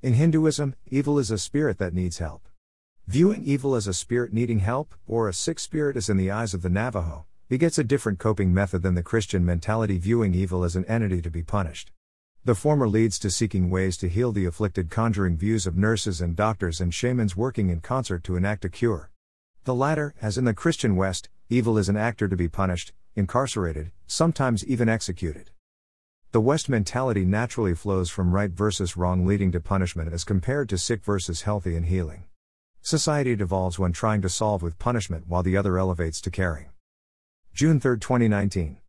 In Hinduism, evil is a spirit that needs help. Viewing evil as a spirit needing help, or a sick spirit as in the eyes of the Navajo, begets a different coping method than the Christian mentality viewing evil as an entity to be punished. The former leads to seeking ways to heal the afflicted, conjuring views of nurses and doctors and shamans working in concert to enact a cure. The latter, as in the Christian West, evil is an actor to be punished, incarcerated, sometimes even executed. The West mentality naturally flows from right versus wrong, leading to punishment as compared to sick versus healthy and healing. Society devolves when trying to solve with punishment while the other elevates to caring. June 3, 2019.